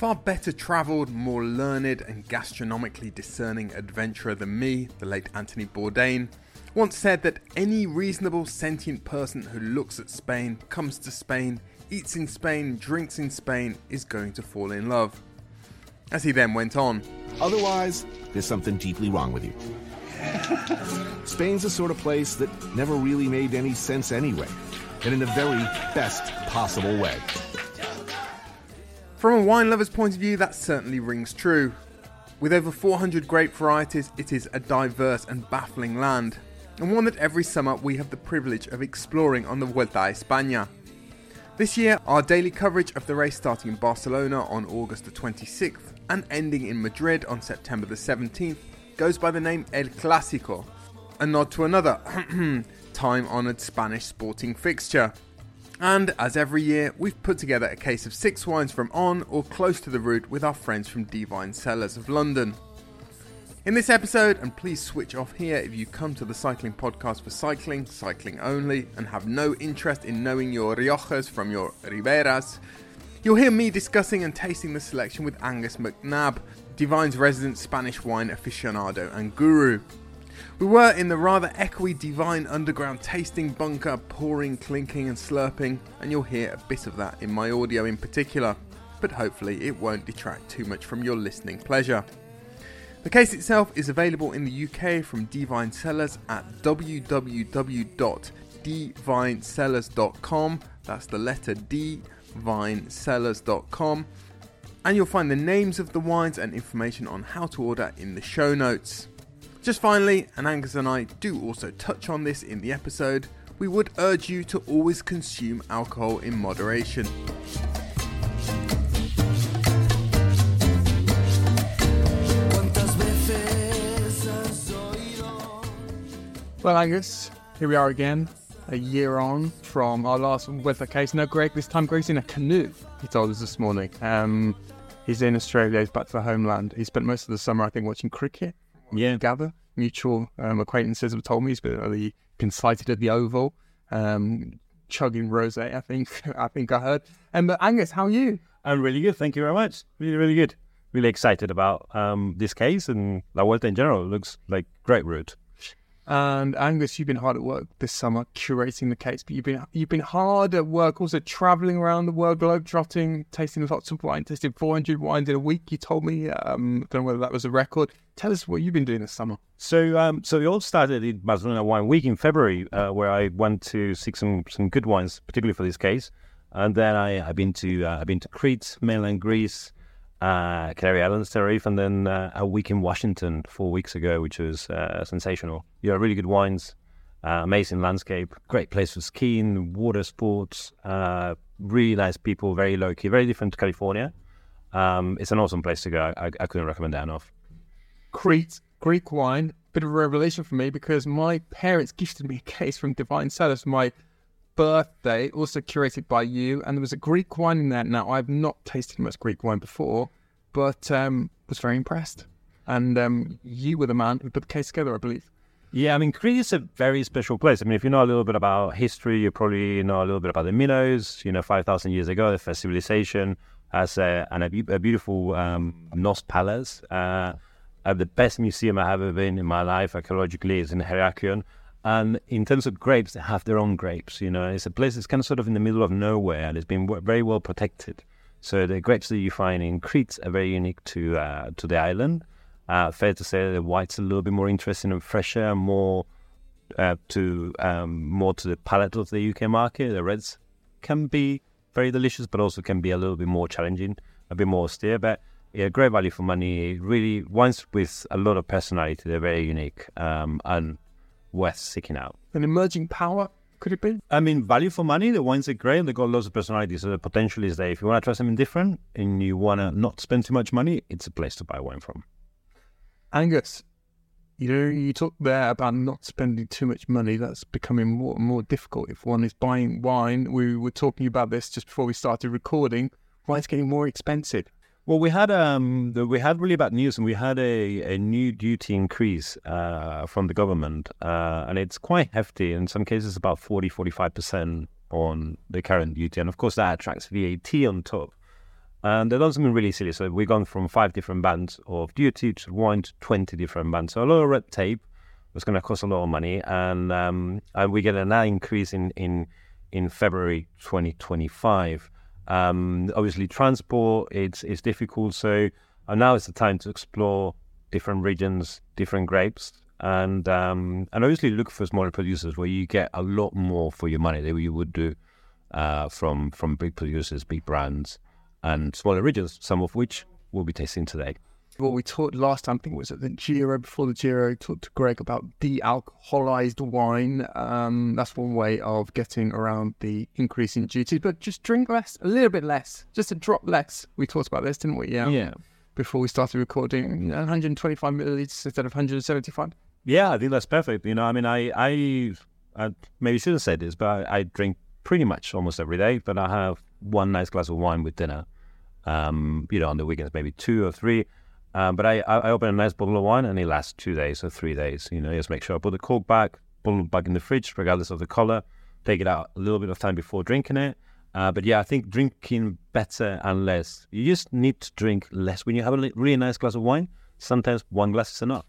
far better travelled, more learned, and gastronomically discerning adventurer than me, the late Anthony Bourdain, once said that any reasonable sentient person who looks at Spain, comes to Spain, eats in Spain, drinks in Spain, is going to fall in love. As he then went on, Otherwise, there's something deeply wrong with you. Spain's the sort of place that never really made any sense anyway, and in the very best possible way. From a wine lover's point of view, that certainly rings true. With over 400 grape varieties, it is a diverse and baffling land, and one that every summer we have the privilege of exploring on the Vuelta a España. This year, our daily coverage of the race starting in Barcelona on August the 26th and ending in Madrid on September the 17th goes by the name El Clásico, a nod to another time honoured Spanish sporting fixture. And as every year, we've put together a case of six wines from on or close to the route with our friends from DVine Cellars of London. In this episode, and please switch off here if you come to the cycling podcast for cycling, cycling only, and have no interest in knowing your Riojas from your Riberas, you'll hear me discussing and tasting the selection with Angus McNab, DVine's resident Spanish wine aficionado and guru. We were in the rather echoey DVine underground tasting bunker, pouring, clinking, and slurping, and you'll hear a bit of that in my audio in particular, but hopefully it won't detract too much from your listening pleasure. The case itself is available in the UK from DVine Cellars at www.dvinecellars.com. That's the letter D, vinecellars.com. And you'll find the names of the wines and information on how to order in the show notes. Just finally, and Angus and I do also touch on this in the episode, we would urge you to always consume alcohol in moderation. Well, Angus, here we are again, a year on from our last weather case. No, Greg, this time Greg's in a canoe, he told us this morning. Um, he's in Australia, he's back to the homeland. He spent most of the summer, I think, watching cricket. Yeah. Gather. Mutual um, acquaintances have told me he's been, he been sighted at the Oval, um, chugging rosé, I think, I think I heard. And but Angus, how are you? I'm really good. Thank you very much. Really, really good. Really excited about um, this case and La Vuelta in general. It looks like great route. And Angus, you've been hard at work this summer curating the case, but you've been you've been hard at work also traveling around the world, globe trotting, tasting lots of wine, tasting 400 wines in a week. You told me, um, I don't know whether that was a record. Tell us what you've been doing this summer. So, um, so it all started in Barcelona Wine Week in February, uh, where I went to seek some some good wines, particularly for this case. And then I, I've been to uh, I've been to Crete, mainland Greece, uh, Canary Islands, Tenerife, and then uh, a week in Washington four weeks ago, which was uh, sensational. Yeah, really good wines, uh, amazing landscape, great place for skiing, water sports, uh, really nice people, very low key, very different to California. Um, it's an awesome place to go. I, I couldn't recommend that enough. Crete, Greek wine, bit of a revelation for me because my parents gifted me a case from DVine Cellars my birthday, also curated by you, and there was a Greek wine in there. Now, I've not tasted much Greek wine before, but um, was very impressed. And um, you were the man who put the case together, I believe. Yeah, I mean, Crete is a very special place. I mean, if you know a little bit about history, you probably know a little bit about the Minos. You know, 5,000 years ago, the first civilization has a, and a, a beautiful um, Nos Palace. Uh, uh, the best museum I have ever been in my life, archaeologically, is in Heraklion. And in terms of grapes, they have their own grapes. You know, it's a place that's kind of sort of in the middle of nowhere and it's been very well protected. So the grapes that you find in Crete are very unique to uh, to the island. Uh, fair to say the white's are a little bit more interesting and fresher, more uh, to um, more to the palate of the UK market. The reds can be very delicious, but also can be a little bit more challenging, a bit more austere. But yeah, great value for money. Really, wines with a lot of personality. They're very unique um, and worth seeking out. An emerging power, could it be? I mean, value for money. The wines are great. They got lots of personality. So the potential is there. If you want to try something different and you want to not spend too much money, it's a place to buy wine from. Angus, you know, you talk there about not spending too much money. That's becoming more and more difficult if one is buying wine. We were talking about this just before we started recording. Wine's getting more expensive. Well, we had um, we had really bad news, and we had a, a new duty increase uh, from the government, uh, and it's quite hefty. In some cases, about 40, 45 percent on the current duty, and of course that attracts VAT on top. And they've done something really silly. So we've gone from five different bands of duty to one to 20 different bands. So a lot of red tape was going to cost a lot of money. And um, and we get an increase in, in, in February 2025. Um, obviously, transport it's, it's difficult. So uh, now it's the time to explore different regions, different grapes. And um, and obviously look for smaller producers where you get a lot more for your money than you would do uh, from from big producers, big brands and smaller regions, some of which we'll be tasting today. What we talked last time, I think, it was at the Giro. Before the Giro, talked to Greg about de-alcoholized wine. Um, that's one way of getting around the increase in duties. But just drink less, a little bit less, just a drop less. We talked about this, didn't we? Yeah. Yeah. Before we started recording, 125 milliliters instead of 175. Yeah, I think that's perfect. You know, I mean, I, I, I maybe shouldn't say this, but I, I drink pretty much almost every day. But I have one nice glass of wine with dinner. Um, you know, on the weekends maybe two or three. Um, but I, I open a nice bottle of wine and it lasts two days or three days. You know, just make sure I put the cork back, put bottle back in the fridge, regardless of the color. Take it out a little bit of time before drinking it. Uh, but yeah, I think drinking better and less. You just need to drink less when you have a really nice glass of wine. Sometimes one glass is enough.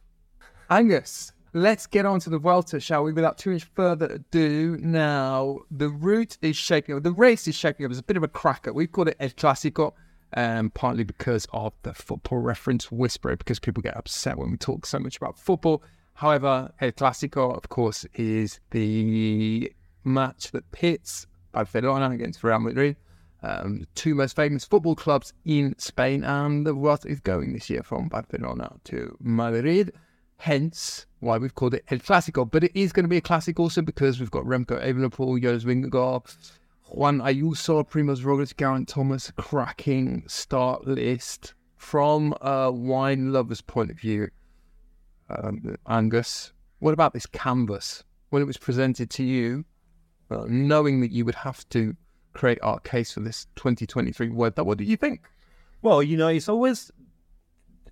Angus, let's get on to the Vuelta, shall we? Without too much further ado, now the route is shaking up. The race is shaking up. It's a bit of a cracker. We've called it El Clásico, um, partly because of the football reference whisperer, because people get upset when we talk so much about football. However, El Clásico, of course, is the match that pits Barcelona against Real Madrid, um, the two most famous football clubs in Spain, and the Vuelta is going this year from Barcelona to Madrid. Hence, why we've called it El Clásico. But it is going to be a classic also because we've got Remco Evenepoel, Jonas Vingegaard, Juan Ayuso, Primoz Roglic, Geraint Thomas, cracking start list from a wine lover's point of view. Um, Angus, what about this canvas when it was presented to you, uh, knowing that you would have to create our case for this 2023 word? What do you think? Well, you know, it's always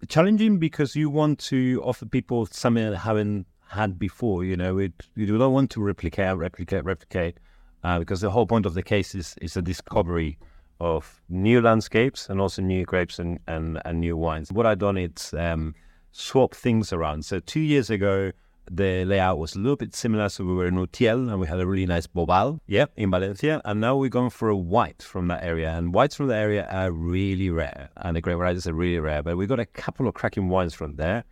challenging because you want to offer people something they haven't had before. You know, it, you don't want to replicate, replicate, replicate, uh, because the whole point of the case is is a discovery of new landscapes and also new grapes and and, and new wines. What I've done is um, swap things around. So two years ago. The layout was a little bit similar, so we were in Utiel and we had a really nice Bobal, yeah, in Valencia. And now we're going for a white from that area, and whites from the area are really rare, and the grape varieties are really rare. But we got a couple of cracking wines from there,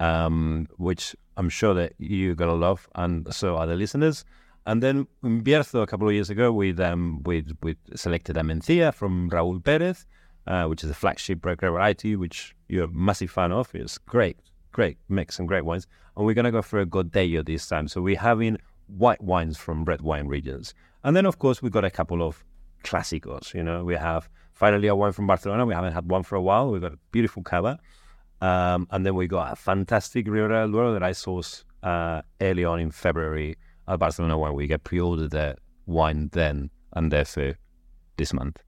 um, which I'm sure that you're gonna love, and so are the listeners. And then in Bierzo a couple of years ago, we um, we we selected a Mencía from Raúl Pérez, uh, which is a flagship grape variety, which you're a massive fan of. It's great, great mix and great wines. And we're gonna go for a Godello this time. So we're having white wines from red wine regions. And then of course we've got a couple of clásicos. You know, we have finally a wine from Barcelona. We haven't had one for a while. We've got a beautiful cava. Um, and then we got a fantastic Ribera del Duero that I sourced uh, early on in February at Barcelona wine. We get pre-ordered the wine then and therefore this month.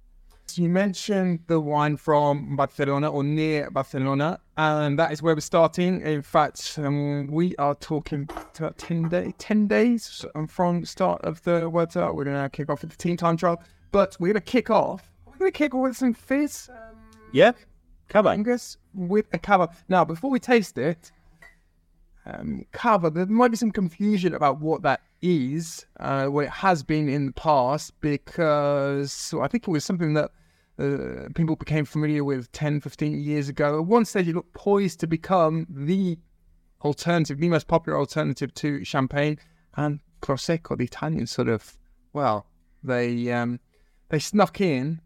You mentioned the wine from Barcelona or near Barcelona, and that is where we're starting. In fact, um, we are talking about 10, day, 10 days from the start of the World Cup. We're going to kick off with the team time trial, but we're going to kick off. We're going to kick off with some fizz. Um, Yeah, cava. Angus with a cava. Now, before we taste it, um, cava, there might be some confusion about what that is, uh, what it has been in the past, because I think it was something that uh, people became familiar with 10, 15 years ago. At one stage, it looked poised to become the alternative, the most popular alternative to champagne and prosecco. The Italians sort of, well, they um, they snuck in.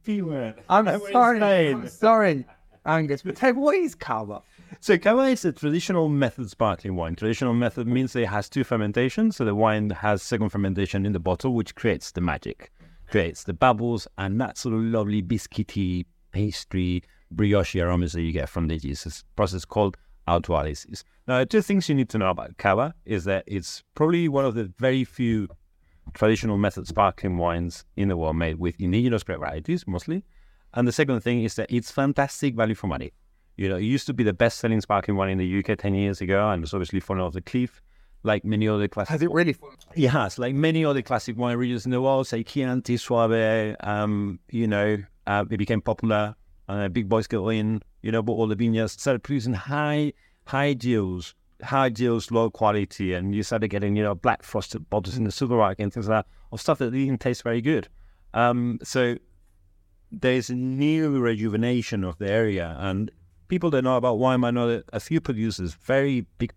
I'm sorry, I'm sorry, Angus, but what is cava? So cava is a traditional method sparkling wine. Traditional method means it has two fermentations. So the wine has second fermentation in the bottle, which creates the magic, creates the bubbles and that sort of lovely biscuity, pastry, brioche aromas that you get from the yeast. Process called autolysis. Now, two things you need to know about cava is that it's probably one of the very few traditional method sparkling wines in the world made with indigenous grape varieties mostly. And the second thing is that it's fantastic value for money. You know, it used to be the best selling sparkling wine in the UK 10 years ago, and it's obviously fallen off the cliff, like many other classic. Has it really? Fallen? It has, like many other classic wine regions in the world, say Chianti, Soave, um, you know, uh, it became popular Uh, big boys go in, you know, but all the vineyards started producing high, high yields, high yields, low quality, and you started getting, you know, black frosted bottles in the supermarket and things like that, or stuff that didn't taste very good. Um, so there's a new rejuvenation of the area, and people that know about wine might know that a few producers, very big,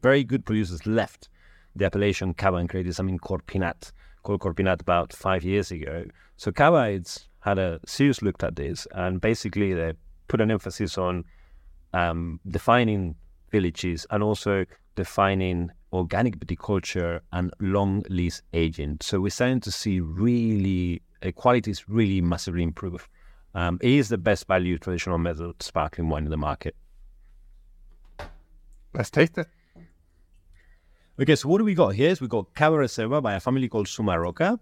very, good producers, left the appellation Cava and created something called Pinat, called Corpinnat about five years ago. So Cava, it's had a serious look at this, and basically they put an emphasis on um, defining villages and also defining organic viticulture and long lees aging. So we're starting to see really quality is really massively improved. Um, it is the best value traditional method sparkling wine in the market. Let's taste it. Okay, so what do we got here? Is we got Cava Reserva by a family called Sumarroca.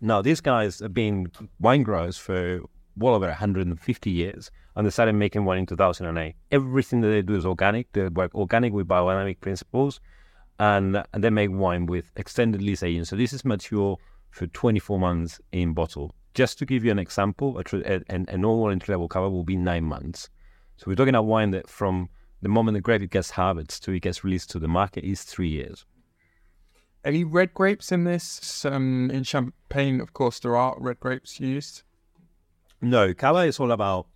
Now, these guys have been wine growers for well over 150 years, and they started making wine in 2008. Everything that they do is organic. They work organic with biodynamic principles, and, and they make wine with extended lees aging. So this is mature for 24 months in bottle. Just to give you an example, a, a, a normal entry level cava will be nine months. So we're talking about wine that from the moment the grape gets harvested to it gets released to the market is three years. Any red grapes in this? Um, in Champagne, of course, there are red grapes used. No, Cava is all about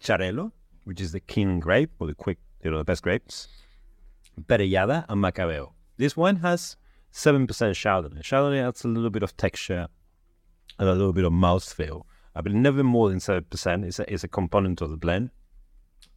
Xarel·lo, which is the king grape or the quick, you know, the best grapes. Parellada and Macabeo. This wine has 7% Chardonnay. Chardonnay adds a little bit of texture and a little bit of mouthfeel, uh, but never more than 7%. It's a, it's a component of the blend.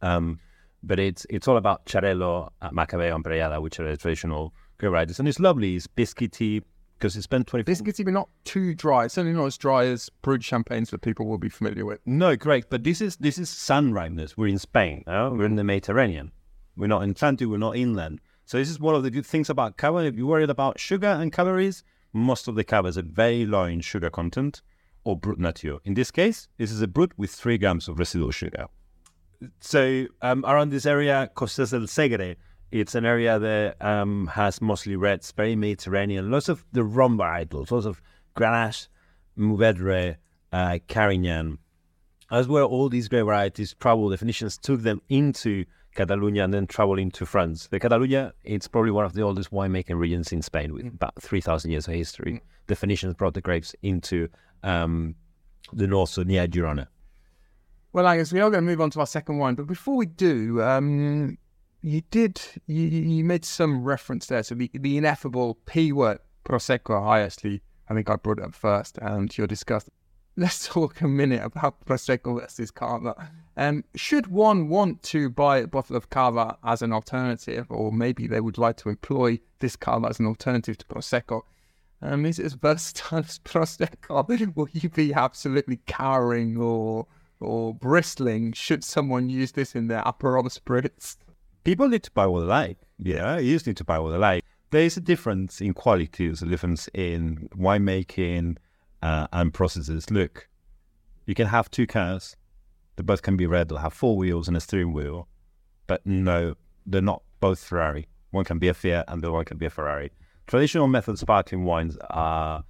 Um, but it's it's all about Xarel·lo, uh, Macabeo, and Parellada, which are the traditional grape varieties. And it's lovely. It's biscuity because it's been 20... Biscuity, but not too dry. It's certainly not as dry as brut champagnes that people will be familiar with. No, correct. But this is this is sun ripeness. We're in Spain. No? We're in the Mediterranean. We're not in Atlantic. We're not inland. So this is one of the good things about cava. If you're worried about sugar and calories, most of the cava is very low in sugar content or brut nature. In this case, this is a brut with three grams of residual sugar. So um, around this area, Costers del Segre, it's an area that um, has mostly reds, very Mediterranean, lots of the Rhône varietals, lots of Grenache, Mourvedre, uh, Carignan. As where all these grape varieties the Phoenicians took them into Catalonia and then traveling to France. The Catalonia, it's probably one of the oldest winemaking regions in Spain with about 3,000 years of history. Mm. The Phoenicians brought the grapes into um, the north, so near Girona. Well, I guess we are going to move on to our second wine, but before we do, um, you did you, you, made some reference there to the, the ineffable P word, Prosecco. I actually, I think I brought it up first, and you're discussed let's talk a minute about Prosecco versus Cava. Um, should one want to buy a bottle of Cava as an alternative, or maybe they would like to employ this Cava as an alternative to Prosecco, um, is it as versatile as Prosecco? Will you be absolutely cowering or or bristling should someone use this in their Aperol spritz? People need to buy what they like. Yeah, you just need to buy what they like. There is a difference in quality. There's a difference in winemaking uh, and processes. Look, you can have two cars. They both can be red. They'll have four wheels and a steering wheel. But no, they're not both Ferrari. One can be a Fiat and the other one can be a Ferrari. Traditional method sparkling wines are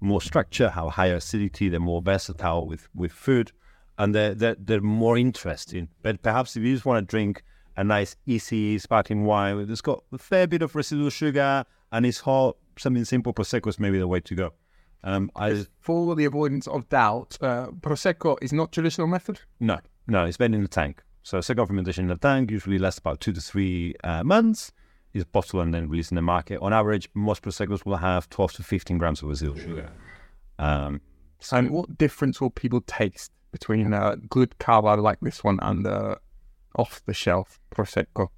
more structured, have higher acidity, they're more versatile with, with food, and they're, they're, they're more interesting. But perhaps if you just want to drink a nice, easy sparkling wine that's got a fair bit of residual sugar and it's hot, something simple, Prosecco is maybe the way to go. Um, I, for the avoidance of doubt, uh, Prosecco is not traditional method? No, no, it's made in the tank. So second fermentation in the tank usually lasts about two to three uh, months. Is bottled and then released in the market. On average, most Proseccos will have 12 to 15 grams of residual sugar. Um, so and what difference will people taste between a good cava like this one and the off-the-shelf Prosecco?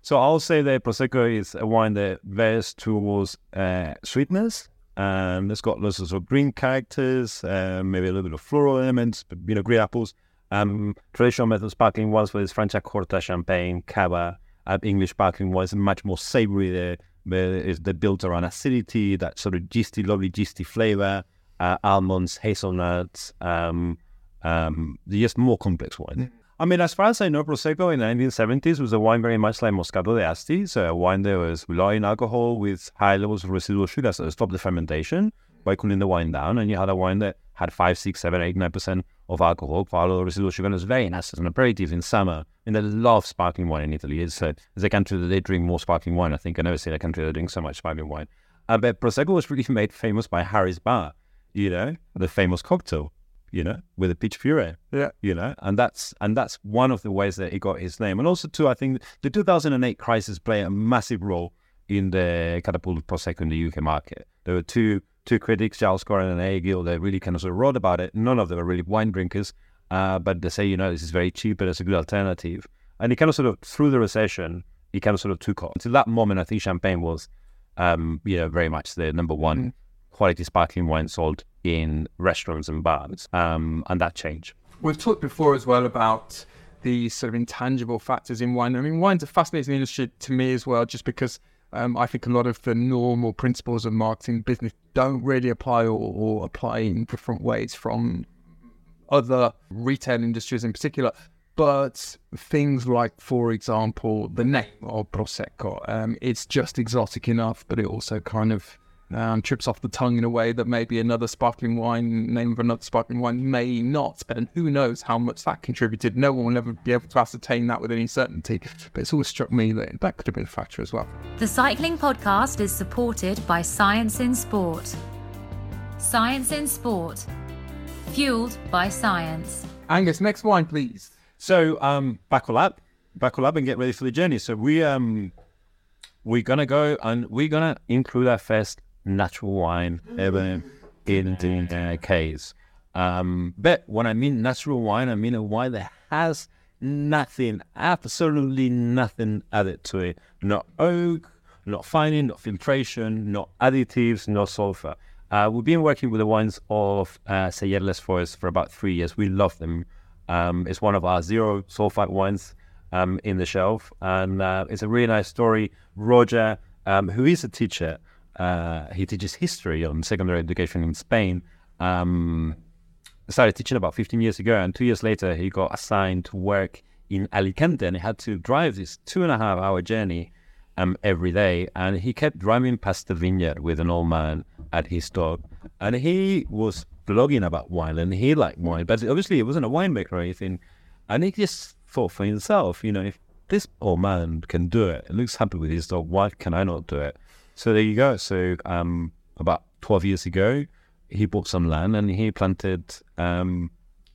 So I'll say that Prosecco is a wine that veers towards uh, sweetness and it's got lots of green characters, uh, maybe a little bit of floral elements, but, you know, green apples. Um, traditional method sparkling wines with Franciacorta, Champagne, Cava, uh, English sparkling wines, much more savory. They're, they're built around acidity, that sort of gisty, lovely gisty flavor, uh, almonds, hazelnuts. Um, um, just more complex wine. I mean, as far as I know, Prosecco in the 1970s was a wine very much like Moscato d'Asti, so a wine that was low in alcohol with high levels of residual sugar, so it stopped the fermentation by cooling the wine down, and you had a wine that had five, six, seven, eight, nine percent of alcohol, lot of residual sugar. And it's very nice as an aperitif in summer. And they love sparkling wine in Italy. It's a, it's a country that they drink more sparkling wine. I think I've never seen a country that drink so much sparkling wine. Uh, but Prosecco was really made famous by Harry's Bar, you know, the famous cocktail, you know, with a peach puree. Yeah. You know, and that's and that's one of the ways that he got his name. And also too, I think the 2008 crisis played a massive role in the catapult of Prosecco in the UK market. There were two two critics, Giles Coren and AA Gill, that really kind of, sort of wrote about it. None of them are really wine drinkers, uh, but they say, you know, this is very cheap and it's a good alternative. And he kind of sort of, through the recession, he kind of sort of took off. Until that moment, I think champagne was, um, you know, very much the number one quality sparkling wine sold in restaurants and bars. Um, and that change. We've talked before as well about the sort of intangible factors in wine. I mean, wine's a fascinating industry to me as well, just because um, I think a lot of the normal principles of marketing business don't really apply or, or apply in different ways from other retail industries in particular. But things like, for example, the name of Prosecco, um, it's just exotic enough, but it also kind of um, trips off the tongue in a way that maybe another sparkling wine, name of another sparkling wine, may not. And who knows how much that contributed. No one will ever be able to ascertain that with any certainty. But it's always struck me that that could have been a factor as well. The Cycling Podcast is supported by Science in Sport. Science in Sport, fueled by science. Angus, next wine, please. So um buckle up, buckle up and get ready for the journey. So we um we're gonna go and we're gonna include our first natural wine ever in the uh, case. Um, but when I mean natural wine, I mean a wine that has nothing, absolutely nothing added to it. Not oak, not fining, not filtration, not additives, no sulfur. Uh, we've been working with the wines of uh, Celler Les Foes for about three years. We love them. Um, it's one of our zero sulfite wines um, in the shelf, and uh, it's a really nice story. Roger, um, who is a teacher, uh, he teaches history on secondary education in Spain. Um, started teaching about 15 years ago, and two years later, he got assigned to work in Alicante, and he had to drive this two and a half hour journey um, every day. And he kept driving past the vineyard with an old man at his dog, and he was blogging about wine, and he liked wine, but obviously he wasn't a winemaker or anything. And he just thought for himself, you know, if this old man can do it, and looks happy with his dog, why can I not do it? So there you go. So um, about 12 years ago, he bought some land and he planted um,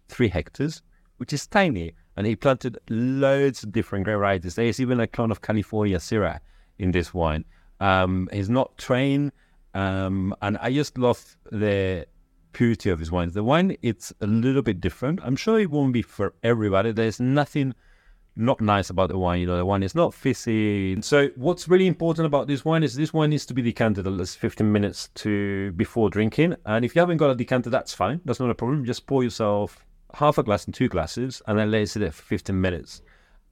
three hectares, which is tiny. And he planted loads of different grape varieties. There's even a clone of California Syrah in this wine. Um, he's not trained, um, and I just love the purity of his wines. The wine, it's a little bit different. I'm sure it won't be for everybody. There's nothing not nice about the wine. You know, the wine is not fizzy. So what's really important about this wine is this wine needs to be decanted at least 15 minutes to before drinking. And if you haven't got a decanter, that's fine. That's not a problem. Just pour yourself half a glass and two glasses and then let it sit there for 15 minutes.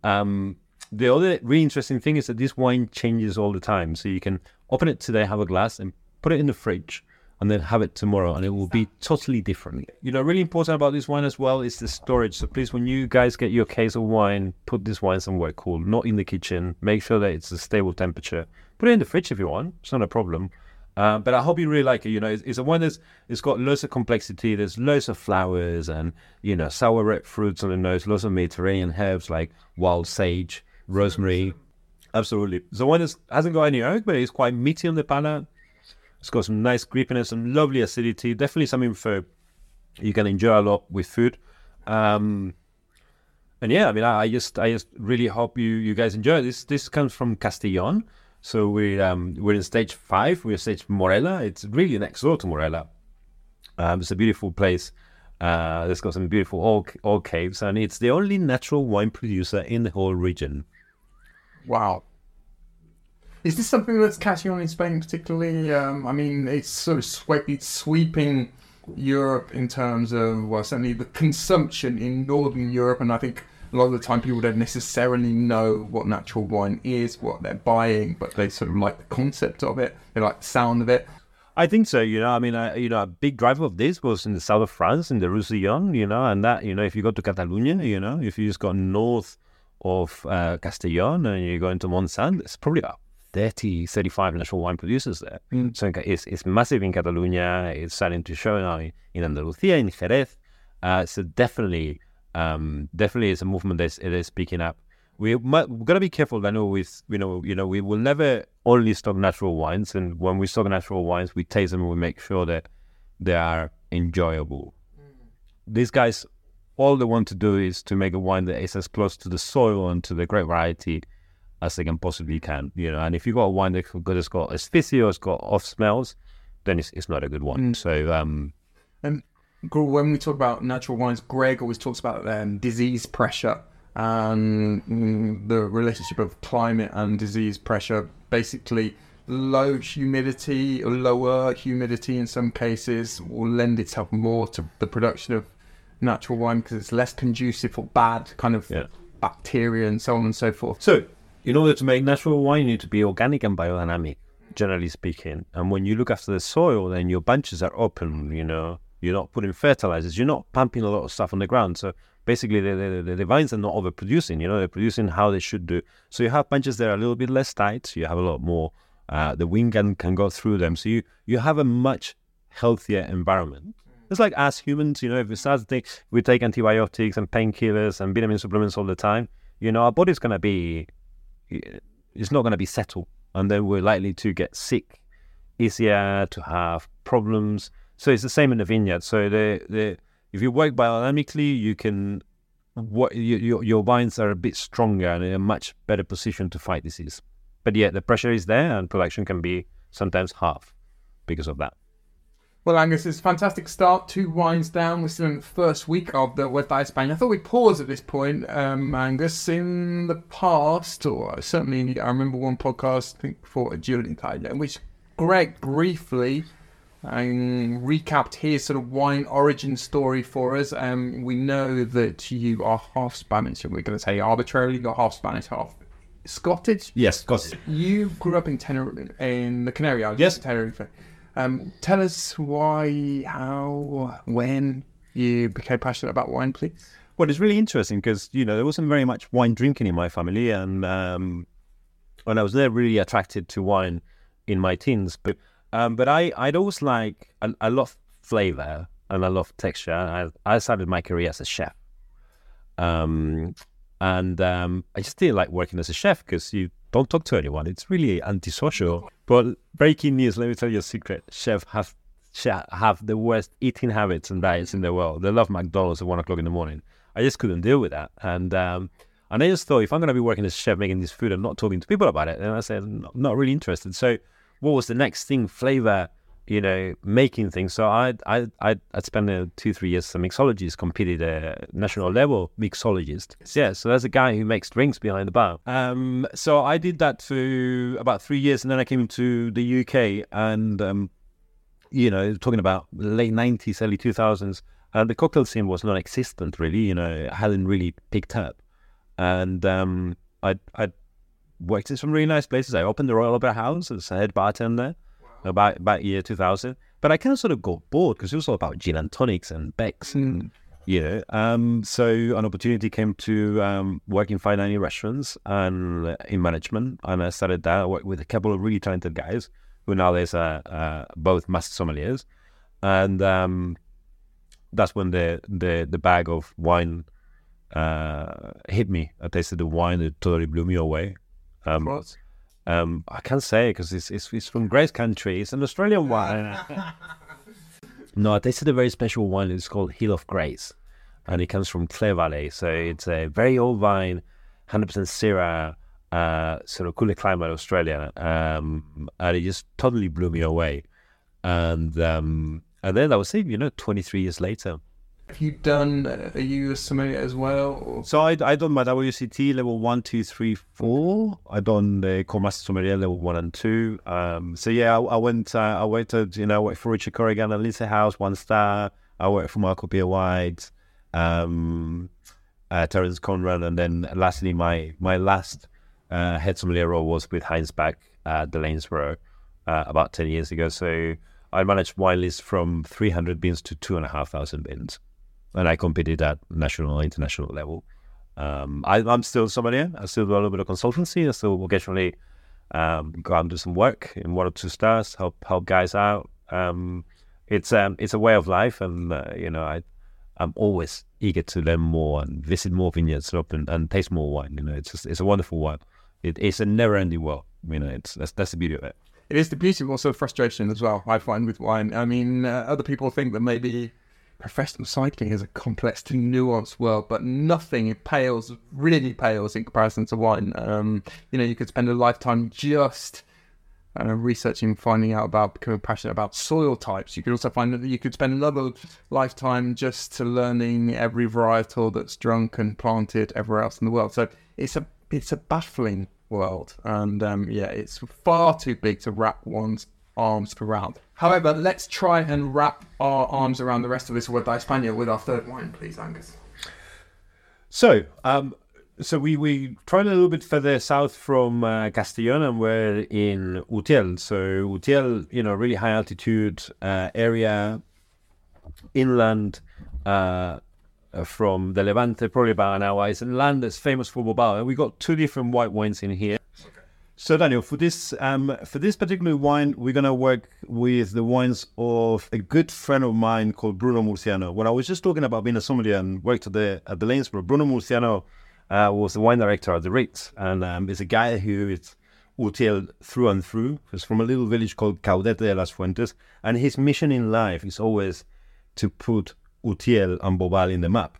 Um, the other really interesting thing is that this wine changes all the time. So you can open it today, have a glass, and put it in the fridge, and then have it tomorrow, and it will be totally different. You know, really important about this wine as well is the storage. So please, when you guys get your case of wine, put this wine somewhere cool, not in the kitchen. Make sure that it's a stable temperature. Put it in the fridge if you want. It's not a problem. Uh, but I hope you really like it. You know, it's, it's a wine that's it's got loads of complexity. There's loads of flowers and you know sour red fruits on the nose. Lots of Mediterranean herbs like wild sage, rosemary. Absolutely. A wine that hasn't got any oak, but it's quite meaty on the palate. It's got some nice creepiness, some lovely acidity. Definitely something for you can enjoy a lot with food. Um, and yeah, I mean, I, I just I just really hope you you guys enjoy this. This comes from Castellon. So we um, we're in stage five. We're stage Morella. It's really next door to Morella. Um, it's a beautiful place. Uh, it's got some beautiful old, old caves, and it's the only natural wine producer in the whole region. Wow. Is this something that's catching on in Spain particularly? Um, I mean, it's sort of sweep, it's sweeping Europe in terms of, well, certainly the consumption in Northern Europe, and I think a lot of the time people don't necessarily know what natural wine is, what they're buying, but they sort of like the concept of it, they like the sound of it. I think so. You know, I mean, uh, you know, a big driver of this was in the south of France, in the Roussillon. You know, and that, you know, if you go to Catalonia, you know, if you just go north of uh, Castellon and you go into Montsant, it's probably about 30, 35 national wine producers there. So it's, it's massive in Catalonia. It's starting to show now in, in Andalusia, in Jerez. Uh, so definitely, um, definitely, it's a movement that's it is picking up. We we've got to be careful. I know with you know you know we will never only stock natural wines, and when we stock natural wines, we taste them and we make sure that they are enjoyable. These guys, all they want to do is to make a wine that is as close to the soil and to the grape variety as they can possibly can. You know, and if you've got a wine that's got it's got asphyxia or it's got off smells, then it's, it's not a good one. So um, And when we talk about natural wines, Greg always talks about um, disease pressure and mm, the relationship of climate and disease pressure. Basically, low humidity or lower humidity in some cases will lend itself more to the production of natural wine because it's less conducive for bad kind of Yeah. bacteria and so on and so forth. So, in order to make natural wine, you need to be organic and biodynamic, generally speaking. And when you look after the soil, then your bunches are open. You know, you're not putting fertilizers, you're not pumping a lot of stuff on the ground. So basically, the, the, the, vines are not overproducing. You know, they're producing how they should do. So you have bunches that are a little bit less tight. You have a lot more. Uh, the wind can, can go through them. So you you have a much healthier environment. It's like us humans, you know, if we start to we take antibiotics and painkillers and vitamin supplements all the time, you know, our body's gonna be it's not gonna be settled, and then we're likely to get sick, easier to have problems. So it's the same in the vineyard. So the the if you work biodynamically, you can what you, your your vines are a bit stronger and in a much better position to fight disease. But yeah, the pressure is there, and production can be sometimes half because of that. Well, Angus, it's a fantastic start. Two wines down. We're still in the first week of the West by Spain. I thought we'd pause at this point, um, Angus. In the past, or certainly I remember one podcast, I think before Agility Tide, in which Greg briefly um, recapped his sort of wine origin story for us. Um, we know that you are half Spanish, and we're going to say arbitrarily you're half Spanish, half Scottish. Yes, Scottish. You grew up in Tenerife, in the Canary Islands. Yes. Tenerife. Um, tell us why, how, when you became passionate about wine, please. Well, it's really interesting because you know there wasn't very much wine drinking in my family, and um, when I was there, really attracted to wine in my teens. But um, but I I'd always like I, I love flavor and I love texture. I I started my career as a chef, um, and um, I just didn't like working as a chef because you don't talk to anyone. It's really antisocial. But breaking news, let me tell you a secret: chef have chef have the worst eating habits and diets in the world. They love McDonald's at one o'clock in the morning. I just couldn't deal with that, and um, and I just thought if I'm going to be working as a chef making this food and not talking to people about it, then I said "No, not really interested. So what was the next thing? Flavor, you know, making things. So I I I I spent uh, two three years as a mixologist, competed at national level mixologist. Yeah, so there's a guy who makes drinks behind the bar. Um, so I did that for about three years, and then I came to the UK and. Um, you know, talking about late nineties, early two thousands, uh, the cocktail scene was non-existent. Really, you know, it hadn't really picked up, and um, I I worked in some really nice places. I opened the Royal Opera House as a head bartender about about year two thousand. But I kind of sort of got bored because it was all about gin and tonics and becks, and, you know. Um, so an opportunity came to um, work in fine dining restaurants and uh, in management, and I started that. I worked with a couple of really talented guys who nowadays are uh, both master sommeliers, and um, that's when the, the the bag of wine uh, hit me. I tasted the wine; it totally blew me away. Um? Um, I can't say because it's, it's it's from Grace country. It's an Australian wine. no, I tasted a very special wine. It's called Hill of Grace, and it comes from Clare Valley. So it's a very old vine, hundred percent Syrah, uh, sort of cooler climate Australia, um, and it just totally blew me away. And um, and then I was saying, you know, twenty three years later. Have you done, are you a sommelier as well? Or? So I I done my WSET level one, two, three, four. I done the core master sommelier level one and two. Um, so yeah, I, I went uh, I went to you know for Richard Corrigan at Lindsay House, one star. I worked for Marco Pierre White, um, uh, Terence Conran, and then lastly my my last uh, head sommelier role was with Heinz Beck at the Lanesborough uh, about ten years ago. So I managed wine lists from three hundred bins to two and a half thousand bins and I competed at national international level. Um, I, I'm still sommelier. I still do a little bit of consultancy. I still occasionally um, go out and do some work in one or two stars, help help guys out. Um, it's um, it's a way of life, and uh, you know, I I'm always eager to learn more and visit more vineyards and, and taste more wine. You know, it's just, it's a wonderful wine. It, it's a never-ending world. You know, it's that's that's the beauty of it. It is the beauty, but also frustration as well. I find with wine. I mean, uh, other people think that maybe professional cycling is a complex and nuanced world, but nothing pales, really pales in comparison to wine. Um, you know, you could spend a lifetime just uh, researching, finding out about becoming passionate about soil types. You could also find that you could spend another lifetime just to learning every varietal that's drunk and planted everywhere else in the world. So it's a it's a baffling world, and um, yeah, it's far too big to wrap one's arms around. However, let's try and wrap our arms around the rest of this a España with our third wine, please, Angus. So, um, so we we tried a little bit further south from uh, Castellón, and we're in Utiel. So Utiel, you know, really high altitude uh, area, inland. Uh, from the Levante, probably about an hour. It's land that's famous for Bobal. And we got two different white wines in here. So Daniel, for this um, for this particular wine, we're gonna work with the wines of a good friend of mine called Bruno Murciano. When I was just talking about being a sommelier and worked at the at the Lanesborough, Bruno Murciano uh, was the wine director at the Ritz, and um, is a guy who is Utiel through and through. He's from a little village called Caudete de las Fuentes, and his mission in life is always to put Utiel and Bobal in the map.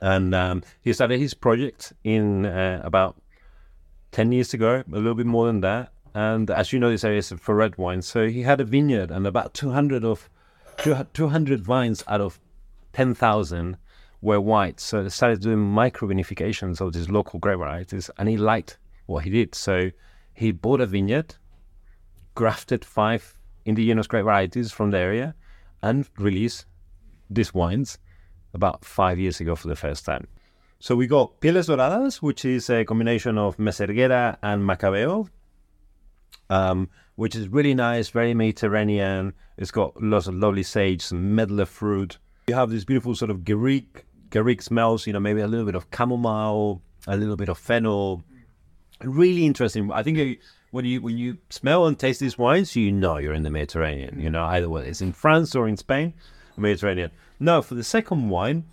And um, he started his project in uh, about 10 years ago, a little bit more than that. And as you know, this area is for red wine. So he had a vineyard and about 200 of 200 vines out of 10,000 were white. So he started doing micro vinifications of these local grape varieties and he liked what he did. So he bought a vineyard, grafted five indigenous grape varieties from the area and released these wines about five years ago for the first time. So we got Pieles Doradas, which is a combination of Merseguera and Macabeo, um, which is really nice, very Mediterranean. It's got lots of lovely sage, some medlar fruit. You have this beautiful sort of Garrigue, Garrigue smells, you know, maybe a little bit of chamomile, a little bit of fennel. Really interesting. I think when you when you smell and taste these wines, you know you're in the Mediterranean. You know, either whether it's in France or in Spain, Mediterranean. Now, for the second wine,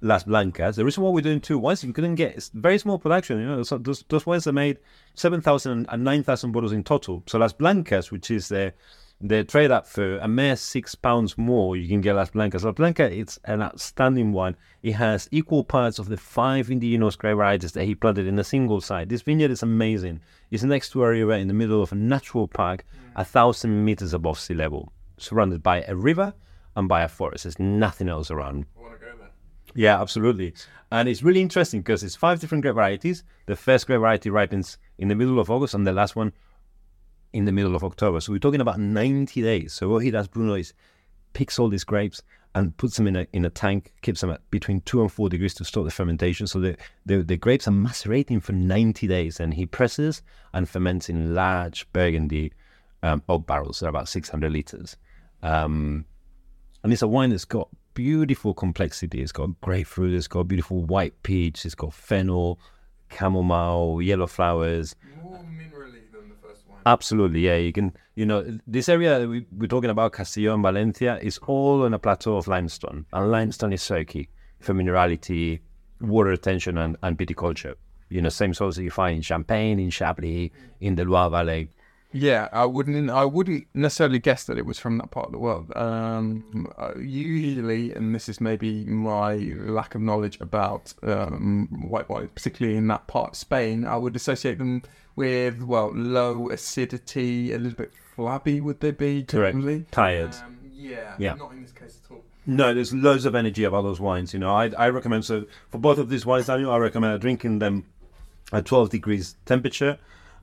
Las Blancas. The reason why we're doing two wines, you couldn't get very small production. You know, so those, those wines are made 7,000 and 9,000 bottles in total. So Las Blancas, which is the the trade up for a mere six pounds more, you can get Las Blancas. Las Blancas, it's an outstanding wine. It has equal parts of the five indigenous grape varieties that he planted in a single site. This vineyard is amazing. It's next to a river in the middle of a natural park, a thousand meters above sea level, surrounded by a river and by a forest. There's nothing else around. Yeah, absolutely. And it's really interesting because it's five different grape varieties. The first grape variety ripens in the middle of August, and the last one in the middle of October. So we're talking about 90 days. So what he does, Bruno, is picks all these grapes and puts them in a in a tank, keeps them at between two and four degrees to stop the fermentation. So the, the, the grapes are macerating for 90 days, and he presses and ferments in large Burgundy um, oak barrels. They're about 600 liters. Um, and it's a wine that's got beautiful complexity. It's got grapefruit, it's got beautiful white peach, it's got fennel, chamomile, yellow flowers. More minerally than the first one. Absolutely, yeah. You can, you know, this area we, we're talking about, Castellón, Valencia, is all on a plateau of limestone, and limestone is so key for minerality, water retention, and, and viticulture. You know, same soils that you find in Champagne, in Chablis, in the Loire Valley. Yeah, I wouldn't. I wouldn't necessarily guess that it was from that part of the world. Um, uh, usually, and this is maybe my lack of knowledge about um, white wine, particularly in that part of Spain, I would associate them with well, low acidity, a little bit flabby. Would they be Correct. Tired. Um, yeah, Yeah. not in this case at all. No, there's loads of energy about those wines. You know, I I recommend so for both of these wines, Daniel, I recommend drinking them at 12 degrees temperature.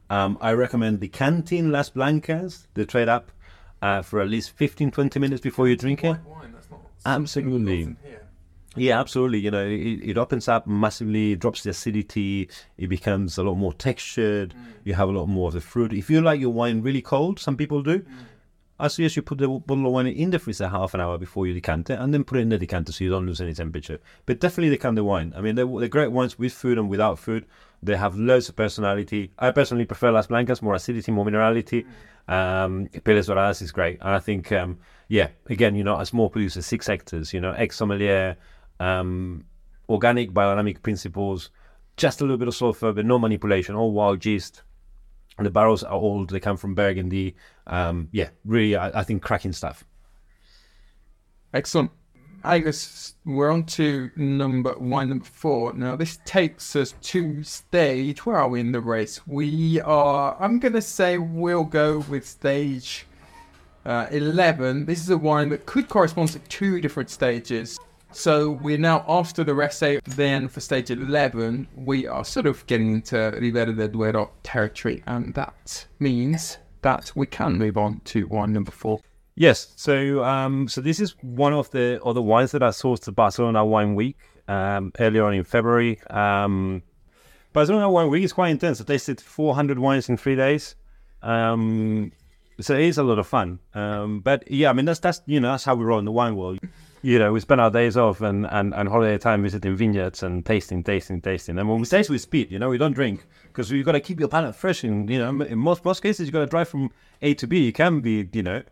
Um, I recommend the Canteen Las Blancas, the trade up, uh, for at least 15, 20 minutes before you drink it. White wine, that's not Absolutely. something that's in here. Yeah, absolutely. You know, it, it opens up massively, drops the acidity. It becomes a lot more textured. You have a lot more of the fruit. If you like your wine really cold, some people do. I suggest you put the bottle of wine in the freezer half an hour before you decant it, and then put it in the decanter so you don't lose any temperature. But definitely decant the wine. I mean, they're, they're great wines with food and without food. They have loads of personality. I personally prefer Las Blancas, more acidity, more minerality. Um, Pieles Doradas is great. And I think, um, yeah, again, you know, a small producer, six hectares, you know, ex sommelier, um, organic biodynamic principles, just a little bit of sulfur, but no manipulation, all wild yeast. And the barrels are old, they come from Burgundy. Um, yeah, really, I, I think cracking stuff. Excellent. I guess we're on to number one, number four. Now, this takes us to stage. Where are we in the race? We are, I'm going to say we'll go with stage uh, 11. This is a wine that could correspond to two different stages. So we're now after the Rese, then for stage 11, we are sort of getting into Ribera del Duero territory, and that means that we can move on to wine number four. Yes. So, um, so this is one of the other wines that I sourced at Barcelona Wine Week um, earlier on in February. Um, Barcelona Wine Week is quite intense. I tasted 400 wines in three days. Um, so it is a lot of fun. Um, but yeah, I mean that's that's you know that's how we roll in the wine world. You know, we spend our days off and, and, and holiday time visiting vineyards and tasting, tasting, tasting. And when we taste, we speed. You know, we don't drink because you've got to keep your palate fresh. And you know, in most most cases, you've got to drive from A to B. You can be, you know,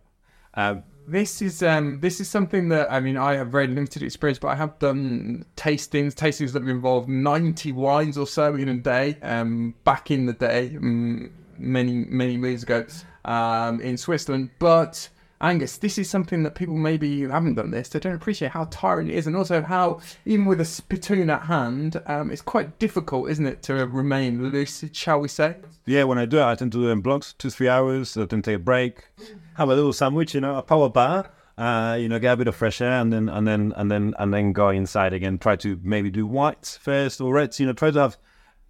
um, this is um, this is something that I mean I have very limited experience, but I have done tastings, tastings that have involved ninety wines or so in a day. Um, back in the day, um, many many years ago, um, in Switzerland. But Angus, this is something that people maybe haven't done this. They don't appreciate how tiring it is, and also how even with a spittoon at hand, um, it's quite difficult, isn't it, to remain lucid, shall we say? Yeah, when I do it, I tend to do it in blocks, two three hours. I then take a break have a little sandwich, you know, a power bar, uh, you know, get a bit of fresh air, and then and then and then and then go inside again. Try to maybe do whites first or reds. You know, try to have,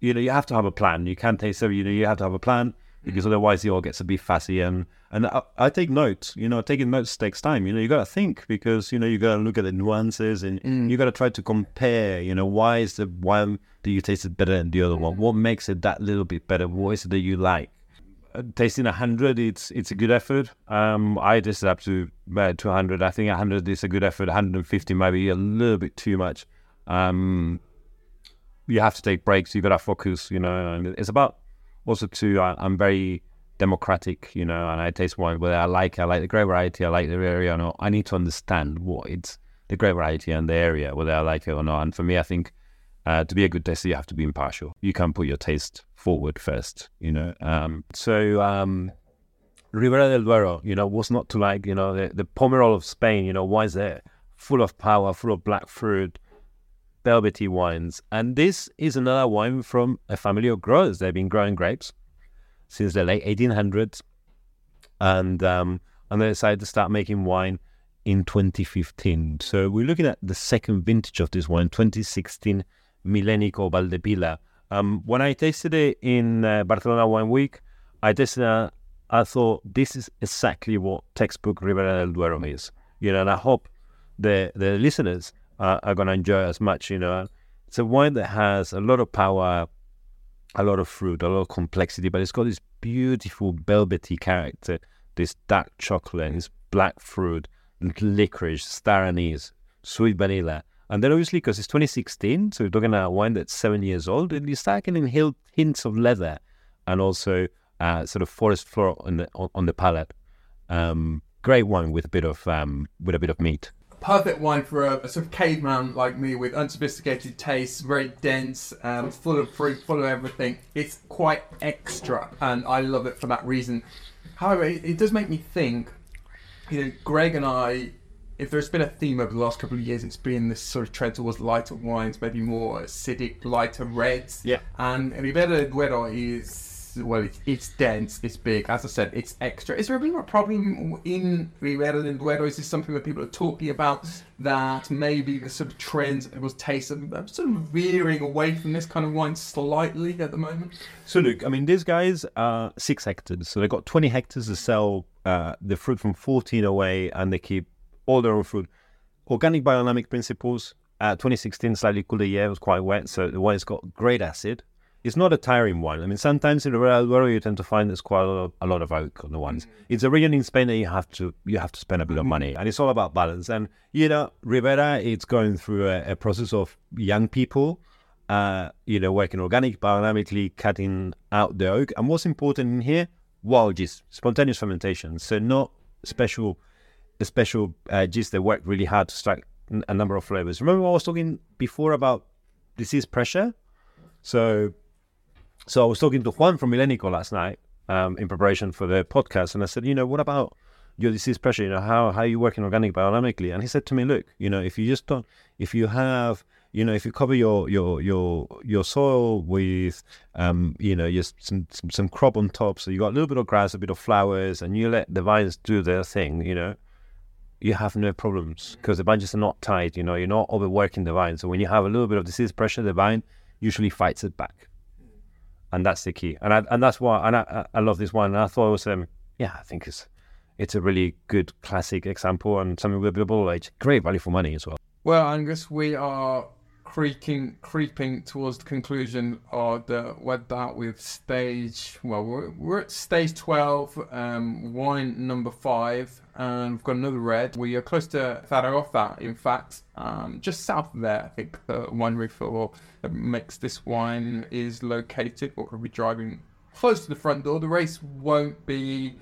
you know, you have to have a plan. You can't taste every, you know, you have to have a plan because otherwise it all gets a bit fussy. And and I, I, take notes. You know, taking notes takes time. You know, you got to think because you know you got to look at the nuances and mm. you got to try to compare. You know, why is the one do you taste it better than the other one? What makes it that little bit better? What is it that you like? Tasting 100 it's it's a good effort. Um i tasted up to uh, 200 i think 100 is a good effort. 150 maybe a little bit too much. Um you have to take breaks. You've gotta focus you know and it's about also too I, i'm very democratic you know and i taste wine whether i like i like the great variety. I like the area or not. I need to understand what it's the great variety and the area whether i like it or not. And for me i think uh, to be a good tester, you have to be impartial. You can't put your taste forward first, you know. Um, so um, del Duero, you know, was not to like, you know, the, the Pomerol of Spain, you know, why is there? Full of power, full of black fruit, velvety wines. And this is another wine from a family of growers. They've been growing grapes since the late 1800s. And, um, and they decided to start making wine in 2015. So we're looking at the second vintage of this wine, 2016 Milénico Valdepila. Um, when I tasted it in uh, Barcelona Wine Week, I tasted it, I thought this is exactly what textbook Ribera del Duero is. You know, and I hope the the listeners uh, are going to enjoy as much. You know, it's a wine that has a lot of power, a lot of fruit, a lot of complexity, but it's got this beautiful velvety character, this dark chocolate, this black fruit, licorice, star anise, sweet vanilla. And then obviously, because it's 2016, so we're talking about wine that's seven years old, and you start getting hints of leather and also uh, sort of forest floor on the on, the palate. Um, great wine with a bit of um, with a bit of meat. Perfect wine for a, a, sort of caveman like me with unsophisticated tastes, very dense, um, full of fruit, full of everything. It's quite extra, and I love it for that reason. However, it, it does make me think. You know, Greg and I if there's been a theme over the last couple of years, it's been this sort of trend towards lighter wines, maybe more acidic, lighter reds. Yeah. And Ribera del Duero is well, it's, it's, dense, it's big. As I said, it's extra. Is there a bit of a problem in Ribera del Duero? Is this something that people are talking about that maybe the sort of trends was taste of sort of veering away from this kind of wine slightly at the moment? So look, I mean, these guys are six hectares, so they've got 20 hectares to sell uh, the fruit from 14 away, and they keep all their own fruit. Organic biodynamic principles. Uh, 2016, slightly cooler year, it was quite wet, so the wine's got great acid. It's not a tiring wine. I mean, sometimes in the Real Duero you tend to find there's quite a lot, of, a lot of oak on the ones. Mm-hmm. It's a region in Spain that you have to you have to spend a bit of money, and it's all about balance. And you know, Ribera, it's going through a, a process of young people uh, you know, working organic, biodynamically, cutting out the oak. And what's important in here, wild yeast, spontaneous fermentation. So not special, the special uh, yeast that work really hard to strike a number of flavors. Remember I was talking before about disease pressure? So, so I was talking to Juan from Milénico last night um, in preparation for the podcast, and I said, you know, what about your disease pressure? You know, how how are you working organic biodynamically? And he said to me, look, you know, if you just don't, if you have you know, if you cover your your your your soil with, um, you know, just some, some, some crop on top, so you got a little bit of grass, a bit of flowers, and you let the vines do their thing, you know, you have no problems because the branches are not tight. You know, you're not overworking the vine. So when you have a little bit of disease pressure, the vine usually fights it back, and that's the key. And I, and that's why and I, I love this one. And I thought it was um yeah, I think it's it's a really good classic example and something with a bit age. Great value for money as well. Well, Angus, we are creaking, creeping towards the conclusion of the web that with stage. Well, we're, we're at stage twelve, um, wine number five, and we've got another red. We are close to Zaragoza, in fact, um, just south of there. I think the winery for that makes this wine is located. We're going to be driving close to the front door. The race won't be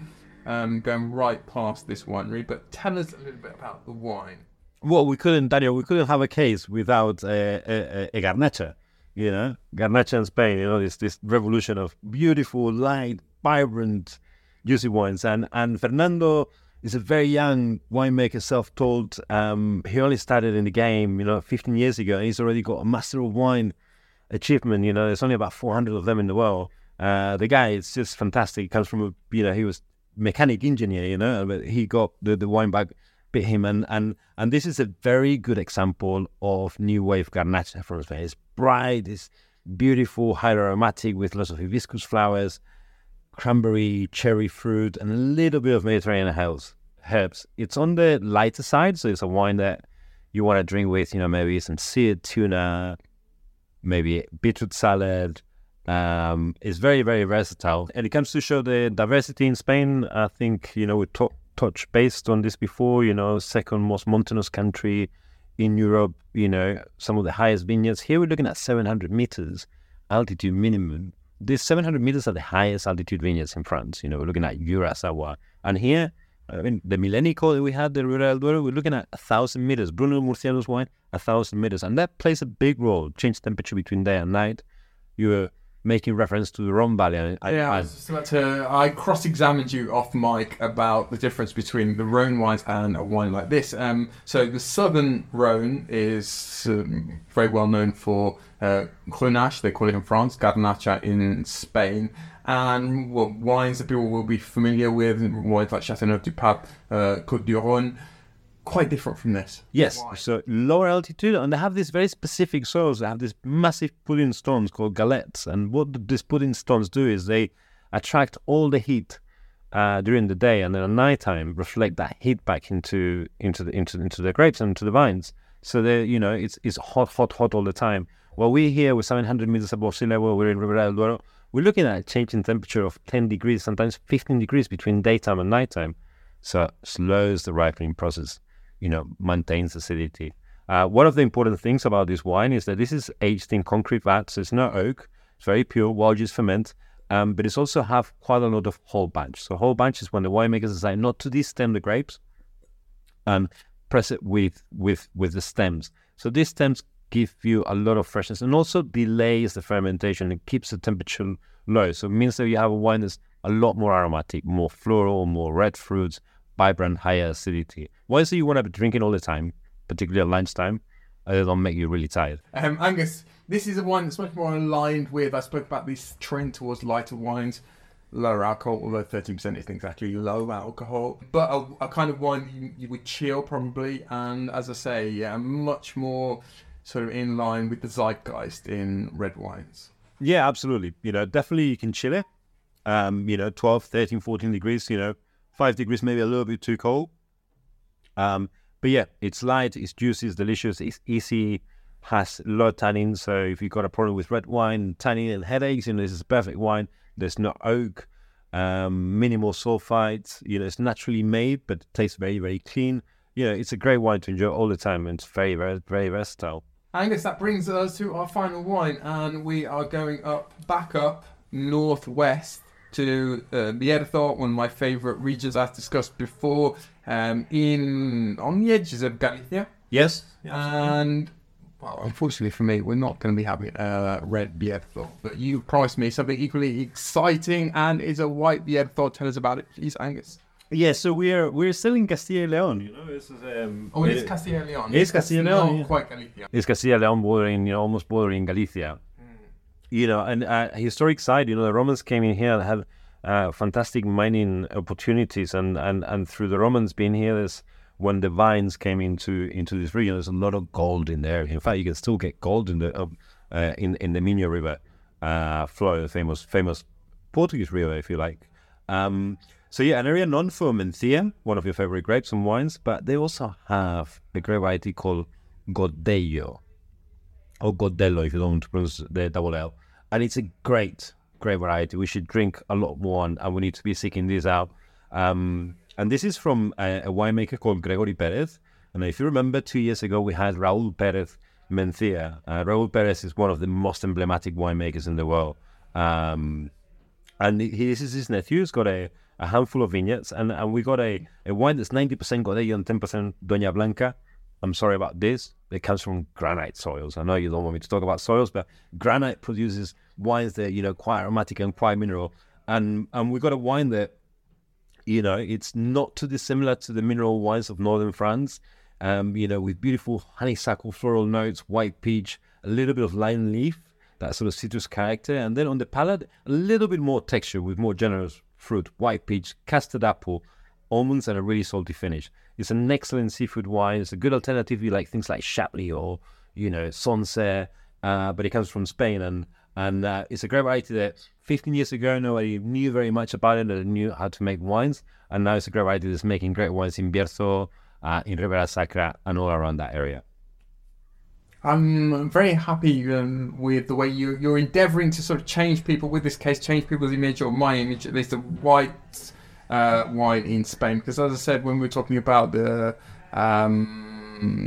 um, going right past this winery, but tell us a little bit about the wine. Well, we couldn't, Daniel. We couldn't have a case without a, a, a garnacha. You know, garnacha in Spain. You know, this this revolution of beautiful, light, vibrant, juicy wines. And and Fernando is a very young winemaker, self-taught. Um, he only started in the game, you know, 15 years ago, he's already got a Master of Wine achievement. You know, there's only about 400 of them in the world. Uh, the guy is just fantastic. He comes from a, you know, he was mechanic engineer, you know, but he got the, the wine back him and and and this is a very good example of new wave garnacha from Spain. It's bright, it's beautiful, highly aromatic with lots of hibiscus flowers, cranberry, cherry fruit, and a little bit of Mediterranean herbs. Herbs. It's on the lighter side, so it's a wine that you want to drink with, you know, maybe some seared tuna, maybe beetroot salad. Um, it's very, very versatile, and it comes to show the diversity in Spain. I think you know we talk touch based on this before. You know, second most mountainous country in Europe. You know, some of the highest vineyards. Here we're looking at 700 meters altitude minimum. These 700 meters are the highest altitude vineyards in France. You know, we're looking at Jura, Savoie, and here. I mean, the Milénico that we had, the del Duero, we're looking at a thousand meters. Bruno Murciano's wine, a thousand meters, and that plays a big role. Change temperature between day and night. You're making reference to the Rhone Valley. I, yeah, I, was just about to. I cross-examined you off mic about the difference between the Rhone wines and a wine like this. Um, so the southern Rhone is um, very well known for uh, Grenache, they call it in France, Garnacha in Spain. And well, wines that people will be familiar with, wines like Châteauneuf du Pape, uh, Côte du Rhône, quite different from this. Yes. Why? So lower altitude, and they have these very specific soils. They have these massive pudding stones called galets, and what these pudding stones do is they attract all the heat uh, during the day, and then at nighttime reflect that heat back into into the into into the grapes and into the vines. So they, you know, it's it's hot, hot, hot all the time. While we're here with 700 meters above sea level, we're in Ribera del Duero. We're looking at a change in temperature of 10 degrees, sometimes 15 degrees between daytime and nighttime. So slows the ripening process you know, maintains acidity. Uh, one of the important things about this wine is that this is aged in concrete vats. It's not oak. It's very pure, wild yeast ferment. Um, but it's also have quite a lot of whole bunch. So whole bunch is when the winemakers decide not to destem the grapes and press it with with with the stems. So these stems give you a lot of freshness and also delays the fermentation and keeps the temperature low. So it means that you have a wine that's a lot more aromatic, more floral, more red fruits, vibrant, higher acidity. Why is it you want to be drinking all the time, particularly at lunchtime? It don't make you really tired. Um, Angus, this is a wine that's much more aligned with. I spoke about this trend towards lighter wines, lower alcohol, although 13% isn't exactly low alcohol, but a, a kind of wine you, you, would chill probably. And as I say, yeah, much more sort of in line with the zeitgeist in red wines. Yeah, absolutely. You know, definitely you can chill it. Um, you know, 12, 13, 14 degrees, you know, five degrees, maybe a little bit too cold. Um, but yeah, it's light, it's juicy, it's delicious, it's easy, has a lot of tannin. So if you've got a problem with red wine, tannin and headaches, you know, this is perfect wine. There's no oak, um, minimal sulfites. You know, it's naturally made, but it tastes very, very clean. You know, it's a great wine to enjoy all the time, and it's very, very, very versatile. Angus, that brings us to our final wine, and we are going up, back up, northwest to uh, Bierzo, one of my favourite regions, I've discussed before, um, in on the edges of Galicia. Yes. And well, unfortunately for me, we're not going to be having uh, red Bierzo, but you promised me something equally exciting, and is a white Bierzo. Tell us about it, please, Angus. Yeah, so we're we're still in Castilla y León. You know, this is um, Oh, it is Castilla y León. It's Castilla y León, Not yeah. quite Galicia. It's Castilla y León bordering, you know, almost bordering Galicia. You know, and uh, historic side, you know, the Romans came in here and had uh, fantastic mining opportunities, and, and, and through the Romans being here, there's when the vines came into into this region, there's a lot of gold in there. In fact, you can still get gold in the uh, uh, in in the Minho River uh, flow, the famous famous Portuguese river, if you like. Um, so yeah, an area known for Mencia, one of your favorite grapes and wines, but they also have a grape variety called Godello or Godello if you don't pronounce the double L. And it's a great, great variety. We should drink a lot more and, and we need to be seeking this out. Um, and this is from a, a winemaker called Gregory Perez. And if you remember, two years ago we had Raúl Perez Mencia. Uh, Raúl Perez is one of the most emblematic winemakers in the world. Um, and he, this is his nephew. He's got a, a handful of vineyards, and, and we got a, a wine that's 90% Godello and 10% Doña Blanca. I'm sorry about this. It comes from granite soils. I know you don't want me to talk about soils, but granite produces wines that you know quite aromatic and quite mineral. And and we got a wine that you know it's not too dissimilar to the mineral wines of northern France. Um, you know, with beautiful honeysuckle floral notes, white peach, a little bit of lime leaf, that sort of citrus character, and then on the palate, a little bit more texture with more generous fruit, white peach, custard apple, almonds, and a really salty finish. It's an excellent seafood wine. It's a good alternative you like things like Chablis or you know Sancerre, uh, but it comes from Spain, and and uh, it's a great variety that 15 years ago nobody knew very much about it and knew how to make wines, and now it's a great variety that's making great wines in Bierzo, uh, in Ribera Sacra, and all around that area. I'm very happy um, with the way you, you're endeavouring to sort of change people, with this case, change people's image or my image, at least the white uh, wine in Spain. Because as I said, when we were talking about the um,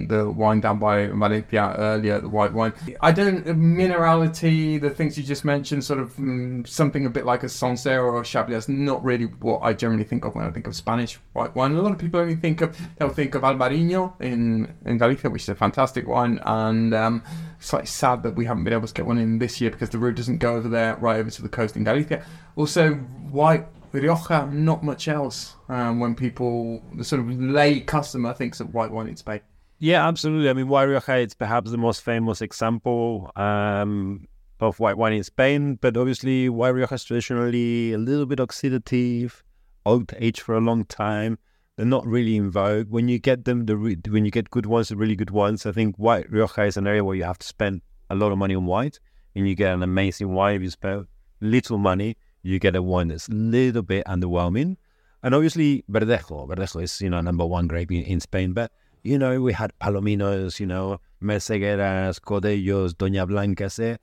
the wine down by Valencia earlier, the white wine, I don't, minerality, the things you just mentioned, sort of um, something a bit like a Sancerre or a Chablis, that's not really what I generally think of when I think of Spanish white wine. A lot of people only think of, they'll think of Albariño in, in Galicia, which is a fantastic wine, and um, slightly sad that we haven't been able to get one in this year because the route doesn't go over there, right over to the coast in Galicia. Also, white Rioja, not much else um, when people, the sort of lay customer thinks of white wine in Spain. Yeah, absolutely. I mean, White Rioja is perhaps the most famous example um, of white wine in Spain, but obviously Rioja is traditionally a little bit oxidative, oak aged for a long time. They're not really in vogue. When you get them, the re- when you get good ones, the really good ones, I think White Rioja is an area where you have to spend a lot of money on white, and you get an amazing wine. If you spend little money, you get a wine that's a little bit underwhelming. And obviously, Verdejo. Verdejo is, you know, number one grape in, in Spain, but you know, we had Palominos, you know, Mersegueras, Godellos, Doña Blancas. eh.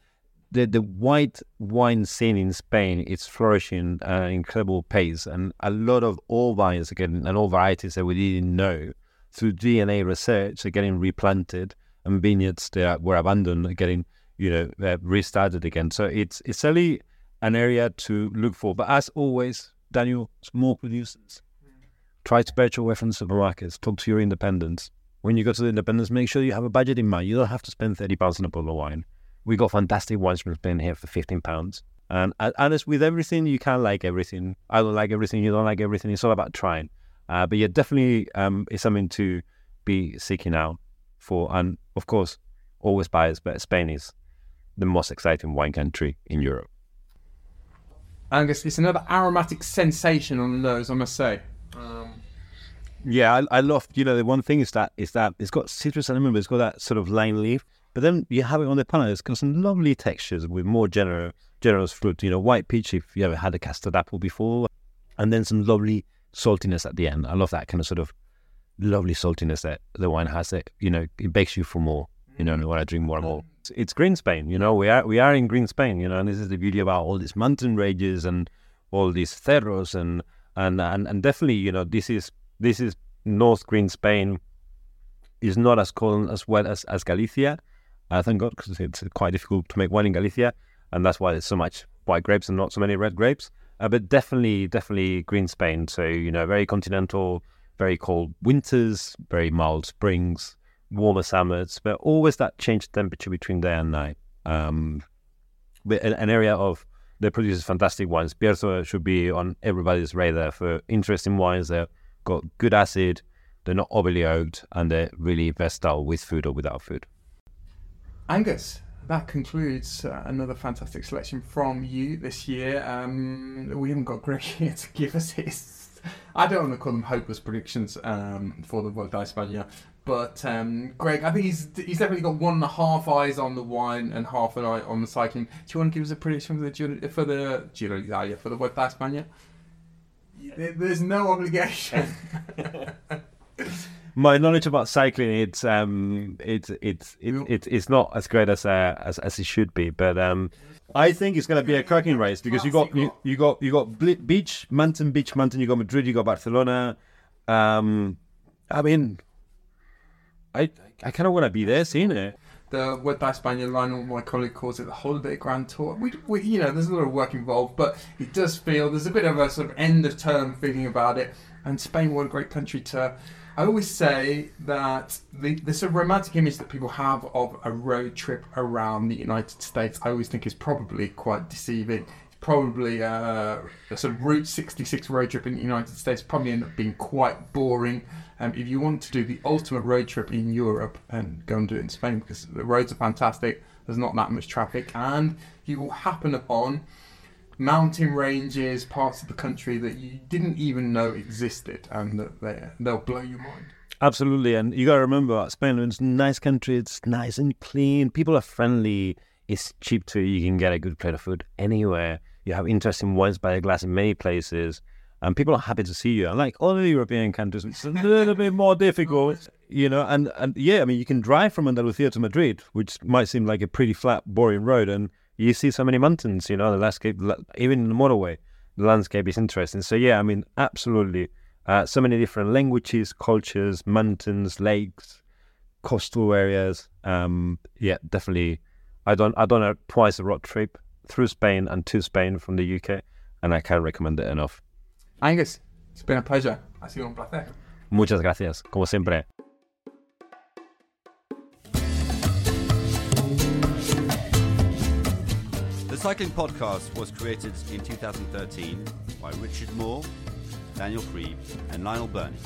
The, the white wine scene in Spain is flourishing at an incredible pace. And a lot of all vines, again, and all varieties that we didn't know through DNA research are getting replanted and vineyards that were abandoned are getting, you know, uh, restarted again. So it's, it's really an area to look for. But as always, Daniel, small producers try away from the supermarkets. Talk to your independents. When you go to the independents, make sure you have a budget in mind. You don't have to spend thirty pounds on a bottle of wine. We got fantastic wines from Spain here for fifteen pounds. And and as with everything, you can't like everything. I don't like everything. You don't like everything. It's all about trying. Uh, but yeah, definitely um, it's something to be seeking out for. And of course, always biased, but Spain is the most exciting wine country in Europe. Angus, it's another aromatic sensation on the nose, I must say. Um, yeah, I, I love. You know, the one thing is that is that it's got citrus element, but it's got that sort of lime leaf. But then you have it on the palate. It's got some lovely textures with more generous generous fruit. You know, white peach if you ever had a custard apple before, and then some lovely saltiness at the end. I love that kind of sort of lovely saltiness that the wine has. That you know, it begs you for more. You know, and when I drink more and more. It's, it's green Spain. You know, we are we are in green Spain. You know, and this is the beauty about all these mountain ranges and all these cerros and and and, and definitely, you know, this is this is North Green Spain is not as cold as well as, as Galicia. Uh, thank God, because it's quite difficult to make wine in Galicia, and that's why there's so much white grapes and not so many red grapes. Uh, but definitely, definitely green Spain. So you know, very continental, very cold winters, very mild springs, warmer summers, but always that change of temperature between day and night. Um, an area of that produces fantastic wines. Bierzo should be on everybody's radar for interesting wines They've got good acid, they're not overly oaked, and they're really versatile with food or without food. Angus, that concludes uh, another fantastic selection from you this year. Um, we haven't got Greg here to give us his. I don't want to call them hopeless predictions um, for the Vuelta a España, but um, Greg, I think he's he's definitely got one and a half eyes on the wine and half an eye on the cycling. Do you want to give us a prediction for the Giro, for the Giro d'Italia for the Vuelta a España? There's no obligation. My knowledge about cycling, it's um, it's it's it, it's it's not as great as uh, as as it should be, but um, I think it's going to be a cracking race because you got you, you got you got beach, mountain, beach, mountain. You got Madrid, you got Barcelona. Um, I mean, I I kind of want to be there, seeing it. the a España, Lionel, my colleague, calls it the Holiday Grand Tour. We, we, you know, there's a lot of work involved, but it does feel there's a bit of a sort of end of term feeling about it. And Spain, what a great country to. I always say that the, sort of romantic image that people have of a road trip around the United States, I always think is probably quite deceiving. It's probably uh, a sort of Route 66 road trip in the United States probably end up being quite boring. Um, if you want to do the ultimate road trip in Europe, and go and do it in Spain because the roads are fantastic. There's not that much traffic, and you will happen upon mountain ranges, parts of the country that you didn't even know existed, and that they, they'll blow your mind. Absolutely, and you got to remember, Spain is a nice country. It's nice and clean. People are friendly. It's cheap too. You can get a good plate of food anywhere. You have interesting wines by the glass in many places, and people are happy to see you. Unlike other European countries, it's a little bit more difficult, you know. And and yeah, I mean, you can drive from Andalusia to Madrid, which might seem like a pretty flat, boring road, and you see so many mountains. You know, the landscape, even in the motorway, the landscape is interesting. So yeah, I mean, absolutely. Uh, so many different languages, cultures, mountains, lakes, coastal areas. Um, yeah, definitely. I don't, I done a twice a road trip through Spain and to Spain from the UK, and I can't recommend it enough. Angus, it's been a pleasure. Ha sido un placer. Muchas gracias, como siempre. Cycling Podcast was created in 2013 by Richard Moore, Daniel Friebe, and Lionel Birnie.